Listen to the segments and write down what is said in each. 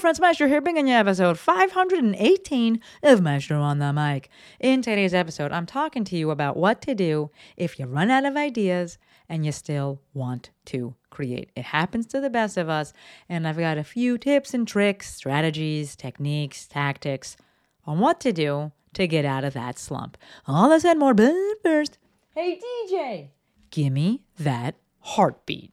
Friends. Maestro here, bringing you episode 518 of Maestro on the Mic. In today's episode, I'm talking to you about what to do if you run out of ideas and you still want to create. It happens to the best of us, and I've got a few tips and tricks, strategies, techniques, tactics on what to do to get out of that slump. All this and more, but first, hey DJ, give me that heartbeat.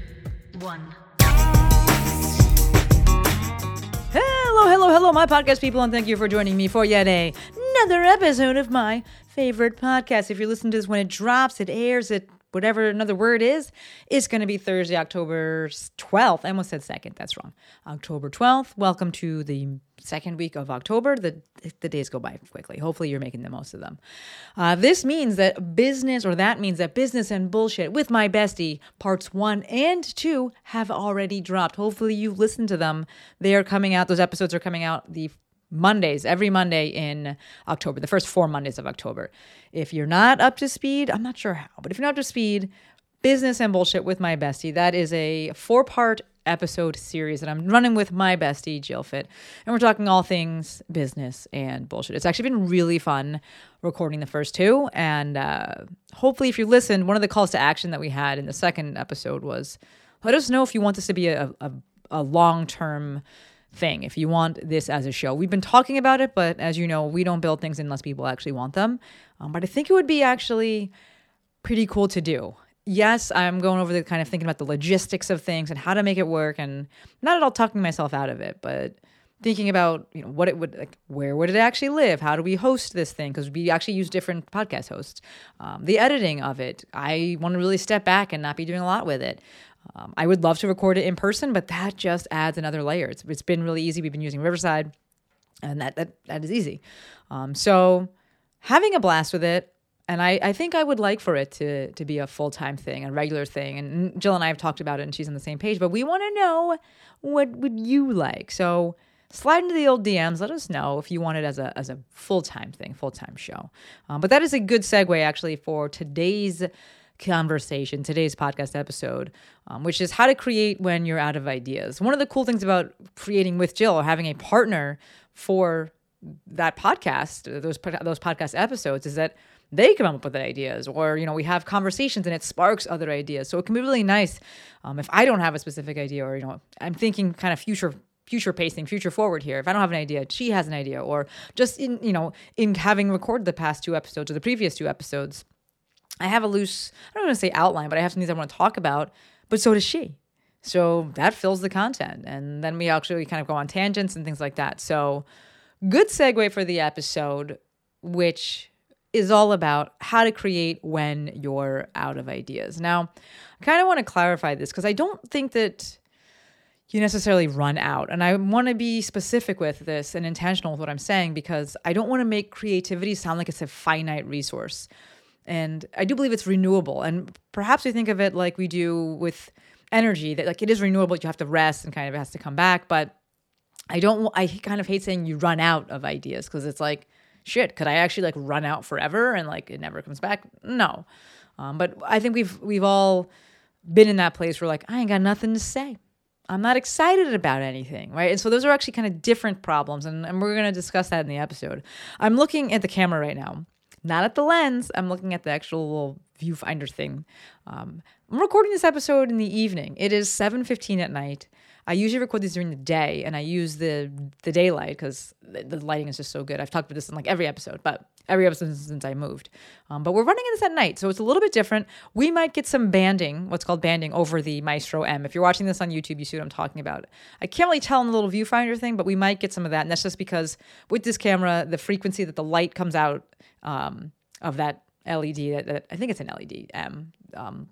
one. Hello, hello, hello, my podcast people, and thank you for joining me for yet another episode of my favorite podcast. If you're listening to this when it drops, it airs, it whatever another word is, it's going to be Thursday, October 12th. I almost said second. That's wrong. October 12th. Welcome to the second week of October. The the days go by quickly. Hopefully, you're making the most of them. Uh, this means that business, or that means that business and bullshit with my bestie parts one and two have already dropped. Hopefully, you've listened to them. They are coming out. Those episodes are coming out the Mondays, every Monday in October, the first four Mondays of October. If you're not up to speed, I'm not sure how, but if you're not up to speed, Business and Bullshit with My Bestie, that is a four part episode series that I'm running with my bestie, Jill Fit. And we're talking all things business and bullshit. It's actually been really fun recording the first two. And uh, hopefully, if you listened, one of the calls to action that we had in the second episode was let us know if you want this to be a, a, a long term thing if you want this as a show. We've been talking about it, but as you know, we don't build things unless people actually want them. Um, but I think it would be actually pretty cool to do. Yes, I'm going over the kind of thinking about the logistics of things and how to make it work, and not at all talking myself out of it, but thinking about you know what it would like where would it actually live how do we host this thing because we actually use different podcast hosts um, the editing of it i want to really step back and not be doing a lot with it um, i would love to record it in person but that just adds another layer it's, it's been really easy we've been using riverside and that that, that is easy um, so having a blast with it and I, I think I would like for it to to be a full time thing, a regular thing. And Jill and I have talked about it, and she's on the same page. But we want to know what would you like. So slide into the old DMs. Let us know if you want it as a as a full time thing, full time show. Um, but that is a good segue actually for today's conversation, today's podcast episode, um, which is how to create when you're out of ideas. One of the cool things about creating with Jill or having a partner for that podcast, those those podcast episodes, is that they come up with ideas, or you know, we have conversations and it sparks other ideas. So it can be really nice um, if I don't have a specific idea, or you know, I'm thinking kind of future future pacing, future forward here. If I don't have an idea, she has an idea, or just in you know, in having recorded the past two episodes or the previous two episodes, I have a loose, I don't want to say outline, but I have some things I want to talk about, but so does she. So that fills the content. And then we actually kind of go on tangents and things like that. So, good segue for the episode, which is all about how to create when you're out of ideas. Now, I kind of want to clarify this because I don't think that you necessarily run out. And I want to be specific with this and intentional with what I'm saying because I don't want to make creativity sound like it's a finite resource. And I do believe it's renewable. And perhaps we think of it like we do with energy that like it is renewable, you have to rest and kind of has to come back. But I don't, I kind of hate saying you run out of ideas because it's like, shit, could I actually like run out forever and like it never comes back? No. Um, but I think we've, we've all been in that place where like, I ain't got nothing to say. I'm not excited about anything, right? And so those are actually kind of different problems. And, and we're going to discuss that in the episode. I'm looking at the camera right now, not at the lens. I'm looking at the actual little viewfinder thing. Um, I'm recording this episode in the evening. It is 7:15 at night. I usually record these during the day, and I use the the daylight because the, the lighting is just so good. I've talked about this in like every episode, but every episode since I moved. Um, but we're running this at night, so it's a little bit different. We might get some banding, what's called banding, over the Maestro M. If you're watching this on YouTube, you see what I'm talking about. I can't really tell in the little viewfinder thing, but we might get some of that, and that's just because with this camera, the frequency that the light comes out um, of that LED that, that I think it's an LED M. Um,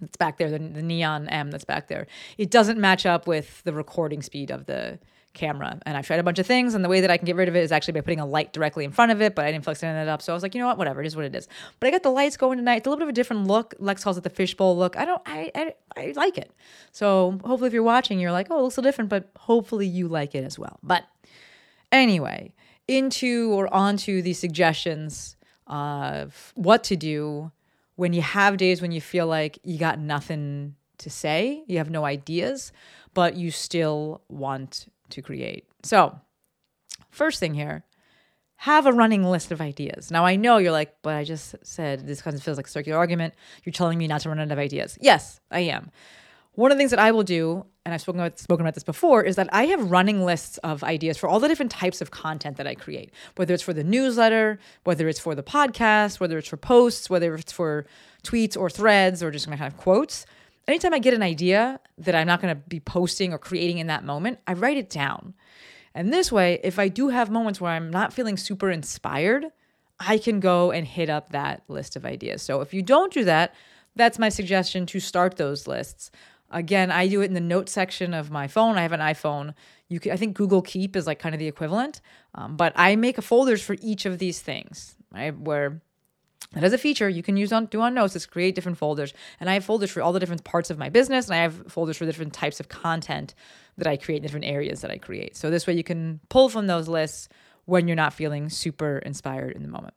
that's back there, the, the neon M that's back there. It doesn't match up with the recording speed of the camera. And I've tried a bunch of things, and the way that I can get rid of it is actually by putting a light directly in front of it, but I didn't flex of up. So I was like, you know what, whatever, it is what it is. But I got the lights going tonight. It's a little bit of a different look. Lex calls it the fishbowl look. I don't, I, I, I like it. So hopefully, if you're watching, you're like, oh, it looks so different, but hopefully you like it as well. But anyway, into or onto the suggestions of what to do when you have days when you feel like you got nothing to say, you have no ideas, but you still want to create. So, first thing here, have a running list of ideas. Now, I know you're like, but I just said this kind of feels like a circular argument. You're telling me not to run out of ideas. Yes, I am. One of the things that I will do, and I've spoken about, spoken about this before, is that I have running lists of ideas for all the different types of content that I create, whether it's for the newsletter, whether it's for the podcast, whether it's for posts, whether it's for tweets or threads or just kind of quotes. Anytime I get an idea that I'm not going to be posting or creating in that moment, I write it down. And this way, if I do have moments where I'm not feeling super inspired, I can go and hit up that list of ideas. So if you don't do that, that's my suggestion to start those lists. Again, I do it in the notes section of my phone. I have an iPhone. You can, I think Google Keep is like kind of the equivalent, um, but I make folders for each of these things, right? Where it has a feature you can use on do on notes is create different folders, and I have folders for all the different parts of my business, and I have folders for the different types of content that I create, in different areas that I create. So this way you can pull from those lists when you're not feeling super inspired in the moment.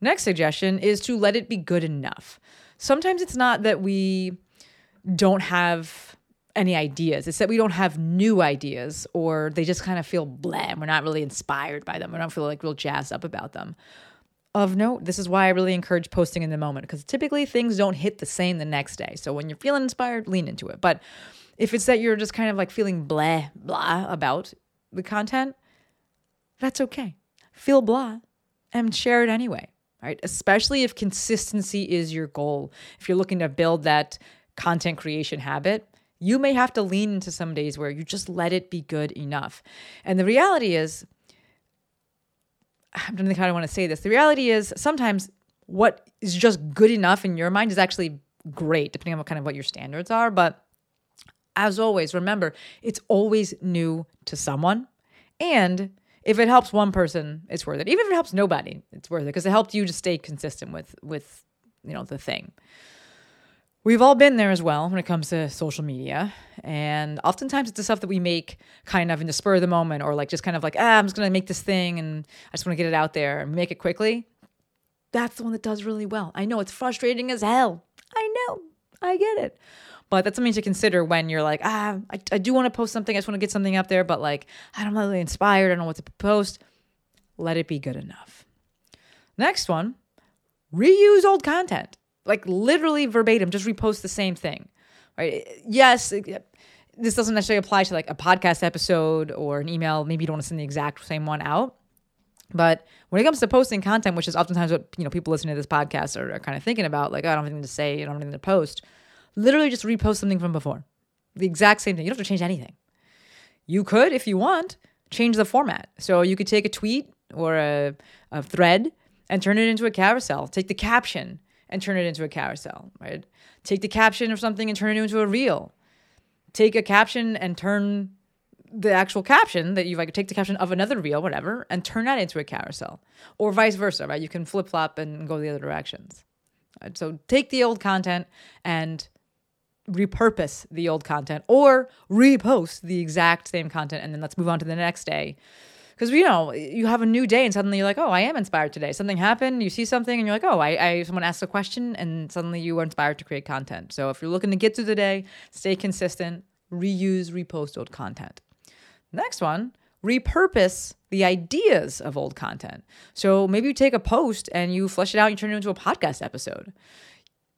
Next suggestion is to let it be good enough. Sometimes it's not that we don't have any ideas. It's that we don't have new ideas or they just kind of feel bland. We're not really inspired by them. We don't feel like real jazzed up about them. Of note, this is why I really encourage posting in the moment because typically things don't hit the same the next day. So when you're feeling inspired, lean into it. But if it's that you're just kind of like feeling blah, blah about the content, that's okay. Feel blah and share it anyway, right? Especially if consistency is your goal. If you're looking to build that content creation habit, you may have to lean into some days where you just let it be good enough. And the reality is, I don't think I want to say this. The reality is sometimes what is just good enough in your mind is actually great, depending on what kind of what your standards are. But as always, remember it's always new to someone. And if it helps one person, it's worth it. Even if it helps nobody, it's worth it because it helped you to stay consistent with with you know the thing. We've all been there as well when it comes to social media. And oftentimes it's the stuff that we make kind of in the spur of the moment or like just kind of like, ah, I'm just going to make this thing and I just want to get it out there and make it quickly. That's the one that does really well. I know it's frustrating as hell. I know. I get it. But that's something to consider when you're like, ah, I, I do want to post something. I just want to get something up there, but like, I'm not really inspired. I don't know what to post. Let it be good enough. Next one reuse old content like literally verbatim, just repost the same thing, right? Yes, this doesn't necessarily apply to like a podcast episode or an email. Maybe you don't want to send the exact same one out. But when it comes to posting content, which is oftentimes what you know people listening to this podcast are, are kind of thinking about, like oh, I don't have anything to say, I don't have anything to post. Literally, just repost something from before, the exact same thing. You don't have to change anything. You could, if you want, change the format. So you could take a tweet or a, a thread and turn it into a carousel. Take the caption and turn it into a carousel, right? Take the caption of something and turn it into a reel. Take a caption and turn the actual caption that you like take the caption of another reel, whatever, and turn that into a carousel, or vice versa, right? You can flip flop and go the other directions. Right? So take the old content and repurpose the old content, or repost the exact same content, and then let's move on to the next day because you know you have a new day and suddenly you're like oh i am inspired today. Something happened you see something and you're like oh i, I someone asked a question and suddenly you are inspired to create content. So if you're looking to get through the day stay consistent reuse repost old content. Next one repurpose the ideas of old content. So maybe you take a post and you flesh it out and you turn it into a podcast episode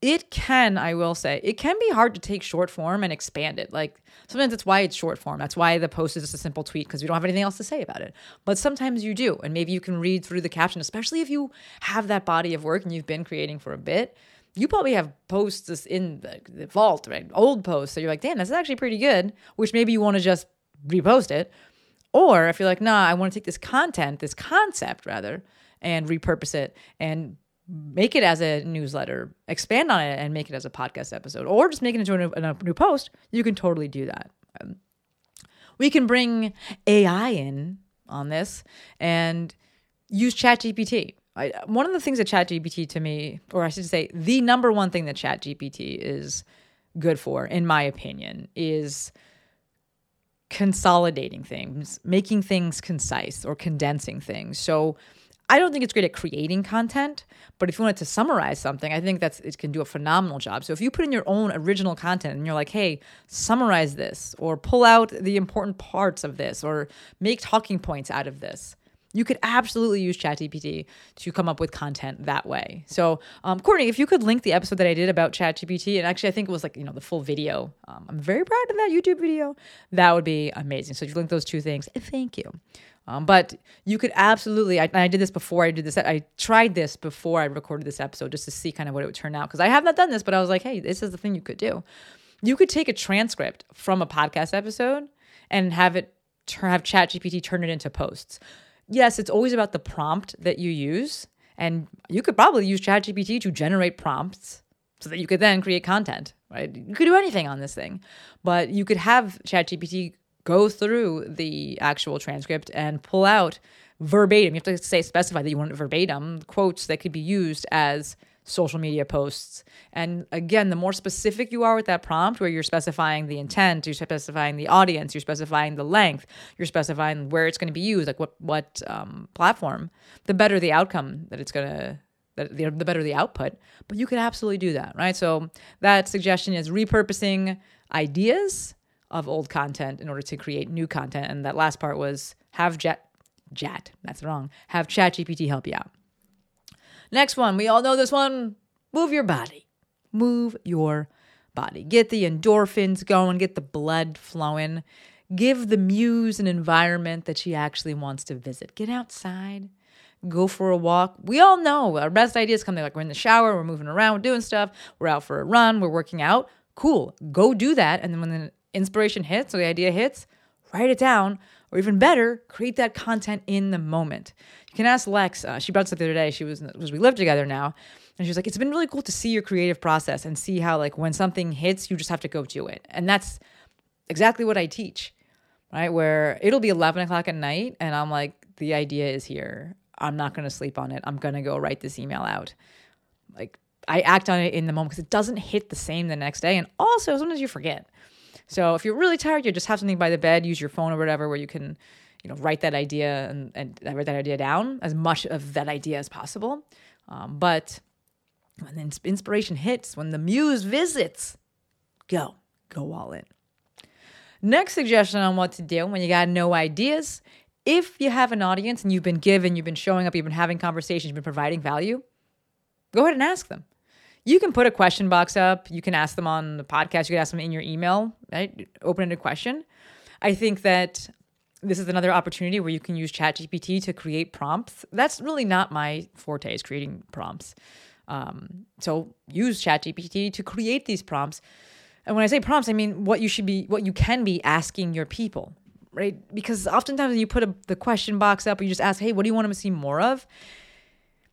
it can, I will say, it can be hard to take short form and expand it. Like sometimes that's why it's short form. That's why the post is just a simple tweet because we don't have anything else to say about it. But sometimes you do. And maybe you can read through the caption, especially if you have that body of work and you've been creating for a bit. You probably have posts in the, vault, right? Old posts that you're like, damn, this is actually pretty good, which maybe you want to just repost it. Or if you're like, nah, I want to take this content, this concept rather, and repurpose it and make it as a newsletter, expand on it, and make it as a podcast episode, or just make it into a new, a new post, you can totally do that. Um, we can bring AI in on this and use ChatGPT. I, one of the things that ChatGPT to me, or I should say, the number one thing that ChatGPT is good for, in my opinion, is consolidating things, making things concise or condensing things. So I don't think it's great at creating content, but if you wanted to summarize something, I think that's it can do a phenomenal job. So if you put in your own original content and you're like, "Hey, summarize this or pull out the important parts of this or make talking points out of this." You could absolutely use ChatGPT to come up with content that way. So, um, Courtney, if you could link the episode that I did about ChatGPT, and actually I think it was like you know the full video. Um, I'm very proud of that YouTube video. That would be amazing. So if you link those two things, thank you. Um, but you could absolutely, I, I did this before I did this. I tried this before I recorded this episode just to see kind of what it would turn out. Because I have not done this, but I was like, hey, this is the thing you could do. You could take a transcript from a podcast episode and have it turn, have ChatGPT turn it into posts. Yes, it's always about the prompt that you use. And you could probably use ChatGPT to generate prompts so that you could then create content, right? You could do anything on this thing, but you could have ChatGPT go through the actual transcript and pull out verbatim. You have to say specify that you want verbatim quotes that could be used as social media posts. And again, the more specific you are with that prompt, where you're specifying the intent, you're specifying the audience, you're specifying the length, you're specifying where it's going to be used, like what what um, platform, the better the outcome that it's going to. The, the better the output, but you could absolutely do that, right? So that suggestion is repurposing ideas of old content in order to create new content. And that last part was have Jet, Jet, that's wrong, have ChatGPT help you out. Next one, we all know this one move your body. Move your body. Get the endorphins going, get the blood flowing. Give the muse an environment that she actually wants to visit. Get outside, go for a walk. We all know our best ideas come like we're in the shower, we're moving around, we're doing stuff, we're out for a run, we're working out. Cool, go do that. And then when the inspiration hits or the idea hits, write it down, or even better, create that content in the moment. You can ask Lex. Uh, she brought this up the other day. She was because we live together now, and she was like, "It's been really cool to see your creative process and see how like when something hits, you just have to go do it." And that's exactly what I teach, right? Where it'll be eleven o'clock at night, and I'm like, "The idea is here. I'm not going to sleep on it. I'm going to go write this email out." Like I act on it in the moment because it doesn't hit the same the next day, and also sometimes you forget. So if you're really tired, you just have something by the bed, use your phone or whatever, where you can, you know, write that idea and, and write that idea down as much of that idea as possible. Um, but when inspiration hits, when the muse visits, go, go all in. Next suggestion on what to do when you got no ideas. If you have an audience and you've been given, you've been showing up, you've been having conversations, you've been providing value, go ahead and ask them you can put a question box up. You can ask them on the podcast. You can ask them in your email, right? Open ended question. I think that this is another opportunity where you can use ChatGPT to create prompts. That's really not my forte, is creating prompts. Um, so use ChatGPT to create these prompts. And when I say prompts, I mean what you should be, what you can be asking your people, right? Because oftentimes when you put a, the question box up, or you just ask, "Hey, what do you want them to see more of?"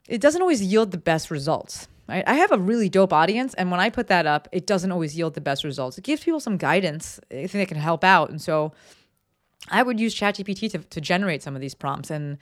It doesn't always yield the best results. Right? I have a really dope audience, and when I put that up, it doesn't always yield the best results. It gives people some guidance. I think they can help out, and so I would use ChatGPT to, to generate some of these prompts and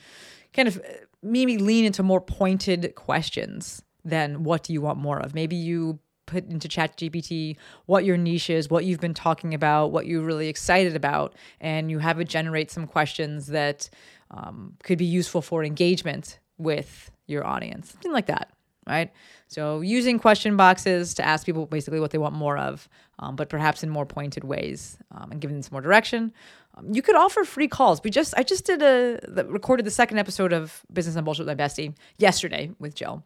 kind of uh, maybe lean into more pointed questions than what do you want more of. Maybe you put into ChatGPT what your niche is, what you've been talking about, what you're really excited about, and you have it generate some questions that um, could be useful for engagement with your audience, something like that right? So using question boxes to ask people basically what they want more of, um, but perhaps in more pointed ways um, and giving them some more direction. Um, you could offer free calls. We just I just did a the, recorded the second episode of Business and Bullshit with my bestie yesterday with Jill.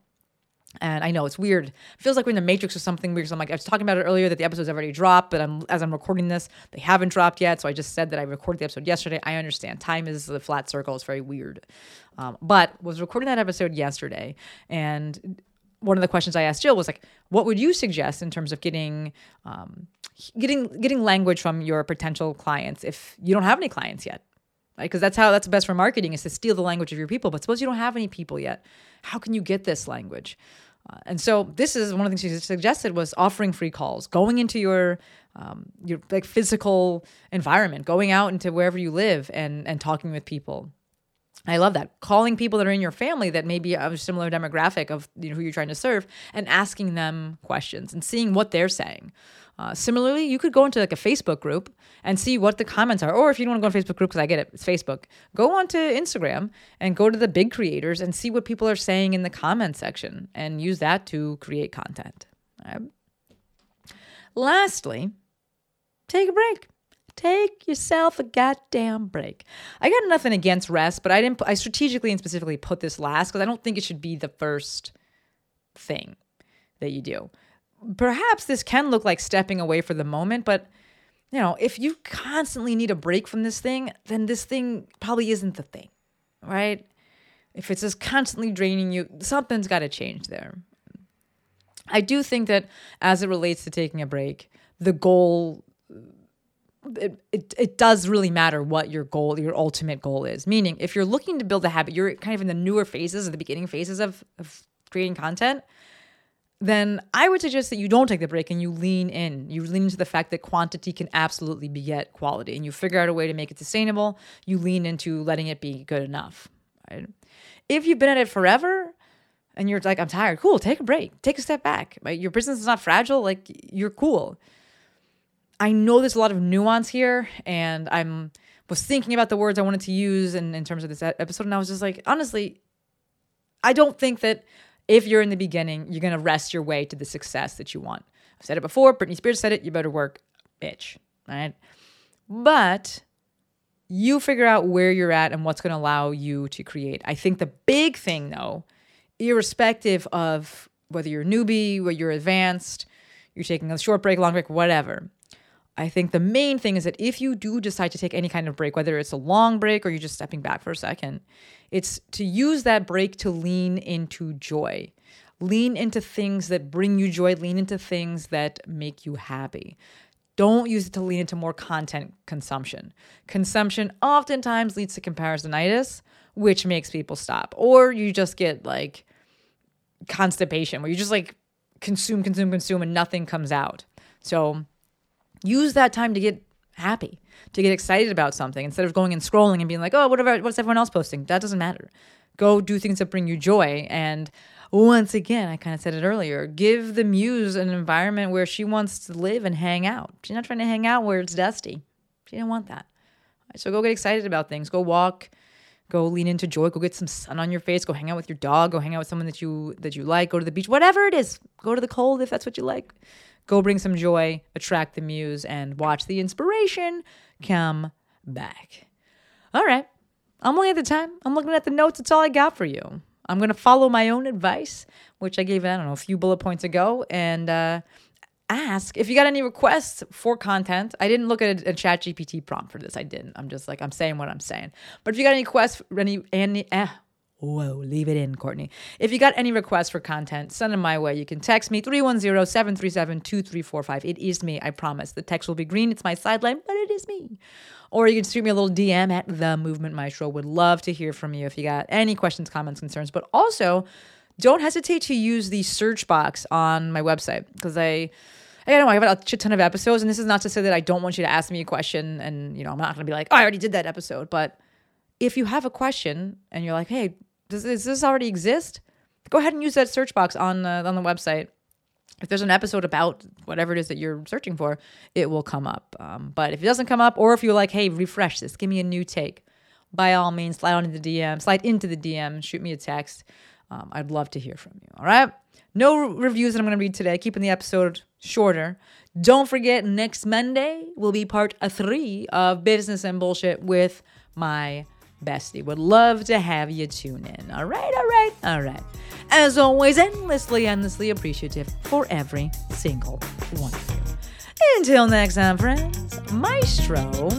And I know it's weird. It feels like we're in the Matrix or something weird. I'm like, I was talking about it earlier that the episodes have already dropped, but I'm, as I'm recording this, they haven't dropped yet. So I just said that I recorded the episode yesterday. I understand. Time is a flat circle. It's very weird. Um, but was recording that episode yesterday, and one of the questions I asked Jill was like, what would you suggest in terms of getting um, getting getting language from your potential clients if you don't have any clients yet? right? Because that's how that's best for marketing is to steal the language of your people. But suppose you don't have any people yet, how can you get this language? Uh, and so this is one of the things she suggested was offering free calls, going into your um, your like physical environment, going out into wherever you live and and talking with people. I love that. Calling people that are in your family that may be of a similar demographic of you know, who you're trying to serve and asking them questions and seeing what they're saying. Uh, similarly, you could go into like a Facebook group and see what the comments are. Or if you don't want to go on Facebook group, because I get it, it's Facebook, go onto Instagram and go to the big creators and see what people are saying in the comment section and use that to create content. Right? Lastly, take a break. Take yourself a goddamn break. I got nothing against rest, but I didn't. I strategically and specifically put this last because I don't think it should be the first thing that you do. Perhaps this can look like stepping away for the moment, but you know, if you constantly need a break from this thing, then this thing probably isn't the thing, right? If it's just constantly draining you, something's got to change there. I do think that as it relates to taking a break, the goal it, it, it does really matter what your goal, your ultimate goal is. Meaning, if you're looking to build a habit, you're kind of in the newer phases, the beginning phases of, of creating content, then I would suggest that you don't take the break and you lean in. You lean into the fact that quantity can absolutely beget quality and you figure out a way to make it sustainable. You lean into letting it be good enough. Right? If you've been at it forever, and you're like, I'm tired. Cool, take a break. Take a step back. Right? Your business is not fragile. Like you're cool. I know there's a lot of nuance here, and I'm was thinking about the words I wanted to use in, in terms of this episode, and I was just like, honestly, I don't think that if you're in the beginning, you're gonna rest your way to the success that you want. I've said it before, Britney Spears said it, you better work, bitch. Right? But you figure out where you're at and what's gonna allow you to create. I think the big thing though, irrespective of whether you're a newbie, whether you're advanced, you're taking a short break, long break, whatever I think the main thing is that if you do decide to take any kind of break, whether it's a long break or you're just stepping back for a second, it's to use that break to lean into joy. Lean into things that bring you joy, lean into things that make you happy. Don't use it to lean into more content consumption. Consumption oftentimes leads to comparisonitis, which makes people stop. Or you just get like constipation where you just like consume, consume, consume, and nothing comes out. So, use that time to get happy, to get excited about something instead of going and scrolling and being like, oh, whatever, what's everyone else posting? That doesn't matter. Go do things that bring you joy. And once again, I kind of said it earlier give the muse an environment where she wants to live and hang out. She's not trying to hang out where it's dusty. She didn't want that. So go get excited about things. Go walk. Go lean into joy. Go get some sun on your face. Go hang out with your dog. Go hang out with someone that you that you like. Go to the beach. Whatever it is. Go to the cold if that's what you like. Go bring some joy, attract the muse, and watch the inspiration come back. All right. I'm looking at the time. I'm looking at the notes. That's all I got for you. I'm going to follow my own advice, which I gave, I don't know, a few bullet points ago, and uh, ask if you got any requests for content. I didn't look at a, a ChatGPT prompt for this. I didn't. I'm just like, I'm saying what I'm saying. But if you got any requests, any, any, eh, Whoa, leave it in, Courtney. If you got any requests for content, send them my way. You can text me 310 737 2345. It is me, I promise. The text will be green. It's my sideline, but it is me. Or you can shoot me a little DM at The Movement Maestro. Would love to hear from you if you got any questions, comments, concerns. But also, don't hesitate to use the search box on my website because I. I don't know. I have a shit ton of episodes, and this is not to say that I don't want you to ask me a question, and you know I'm not to be like, oh, I already did that episode. But if you have a question and you're like, hey, does, does this already exist? Go ahead and use that search box on the, on the website. If there's an episode about whatever it is that you're searching for, it will come up. Um, but if it doesn't come up, or if you're like, hey, refresh this, give me a new take, by all means, slide on into the DM, slide into the DM, shoot me a text. Um, I'd love to hear from you. All right. No reviews that I'm going to read today, keeping the episode shorter. Don't forget, next Monday will be part three of Business and Bullshit with my bestie. Would love to have you tune in. All right, all right, all right. As always, endlessly, endlessly appreciative for every single one of you. Until next time, friends, Maestro